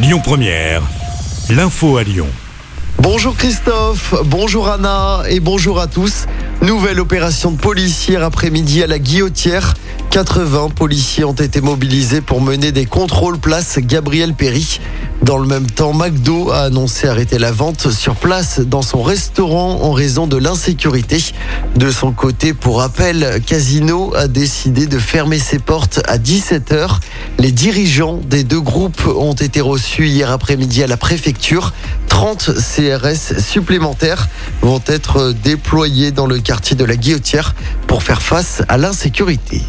Lyon Première, l'info à Lyon. Bonjour Christophe, bonjour Anna et bonjour à tous. Nouvelle opération de police hier après-midi à la Guillotière. 80 policiers ont été mobilisés pour mener des contrôles place Gabriel Péry. Dans le même temps, McDo a annoncé arrêter la vente sur place dans son restaurant en raison de l'insécurité. De son côté, pour rappel, Casino a décidé de fermer ses portes à 17h. Les dirigeants des deux groupes ont été reçus hier après-midi à la préfecture. 30 CRS supplémentaires vont être déployés dans le quartier de la Guillotière pour faire face à l'insécurité.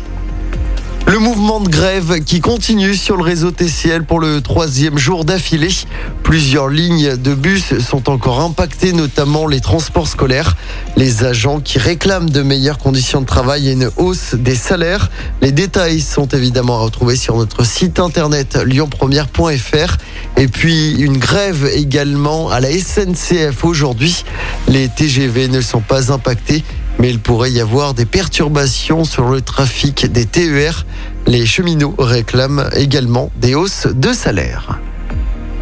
Le mouvement de grève qui continue sur le réseau TCL pour le troisième jour d'affilée. Plusieurs lignes de bus sont encore impactées, notamment les transports scolaires. Les agents qui réclament de meilleures conditions de travail et une hausse des salaires. Les détails sont évidemment à retrouver sur notre site internet lyonpremière.fr. Et puis une grève également à la SNCF aujourd'hui. Les TGV ne sont pas impactés mais il pourrait y avoir des perturbations sur le trafic des TER. Les cheminots réclament également des hausses de salaire.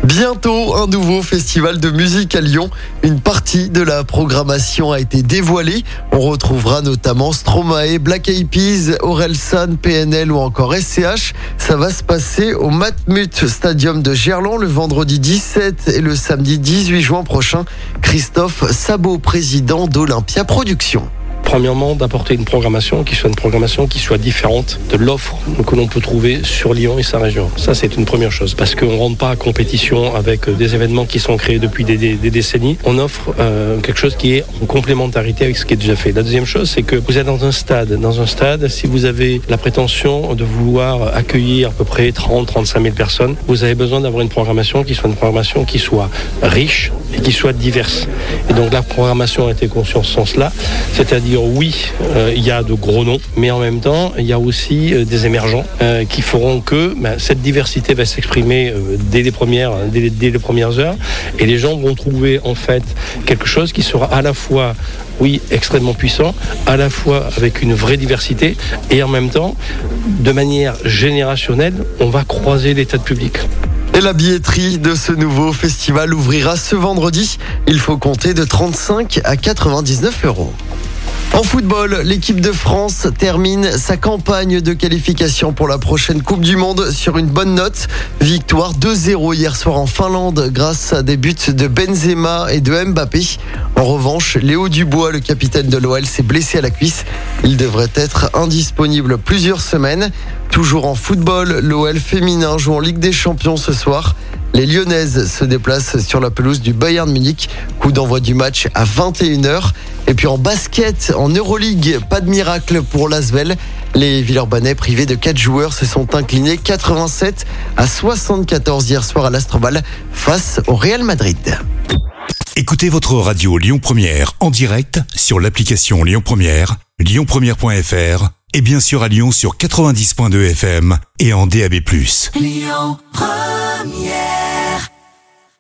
Bientôt un nouveau festival de musique à Lyon. Une partie de la programmation a été dévoilée. On retrouvera notamment Stromae, Black Eyed Peas, Orelsan, PNL ou encore SCH. Ça va se passer au Matmut Stadium de Gerland le vendredi 17 et le samedi 18 juin prochain. Christophe Sabot, président d'Olympia Productions. Premièrement, d'apporter une programmation qui soit une programmation qui soit différente de l'offre que l'on peut trouver sur Lyon et sa région. Ça, c'est une première chose. Parce qu'on ne rentre pas à compétition avec des événements qui sont créés depuis des, décennies. On offre euh, quelque chose qui est en complémentarité avec ce qui est déjà fait. La deuxième chose, c'est que vous êtes dans un stade. Dans un stade, si vous avez la prétention de vouloir accueillir à peu près 30, 35 000 personnes, vous avez besoin d'avoir une programmation qui soit une programmation qui soit riche et qui soit diverse. Et donc la programmation a été conçue en ce sens-là, c'est-à-dire oui, euh, il y a de gros noms, mais en même temps, il y a aussi euh, des émergents euh, qui feront que ben, cette diversité va s'exprimer dès les premières, dès les, premières heures, et les gens vont trouver en fait quelque chose qui sera à la fois oui, extrêmement puissant, à la fois avec une vraie diversité et en même temps, de manière générationnelle, on va croiser l'état de public. Et la billetterie de ce nouveau festival ouvrira ce vendredi. Il faut compter de 35 à 99 euros. En football, l'équipe de France termine sa campagne de qualification pour la prochaine Coupe du Monde sur une bonne note. Victoire 2-0 hier soir en Finlande grâce à des buts de Benzema et de Mbappé. En revanche, Léo Dubois, le capitaine de l'OL, s'est blessé à la cuisse. Il devrait être indisponible plusieurs semaines. Toujours en football, l'OL féminin joue en Ligue des Champions ce soir. Les Lyonnaises se déplacent sur la pelouse du Bayern Munich. Coup d'envoi du match à 21h. Et puis en basket, en Euroleague, pas de miracle pour l'Asvel. Les Villeurbanais privés de 4 joueurs se sont inclinés 87 à 74 hier soir à l'Astrobal face au Real Madrid. Écoutez votre radio Lyon Première en direct sur l'application Lyon Première, lyonpremière.fr et bien sûr à Lyon sur 90.2 FM et en DAB+. Lyon Première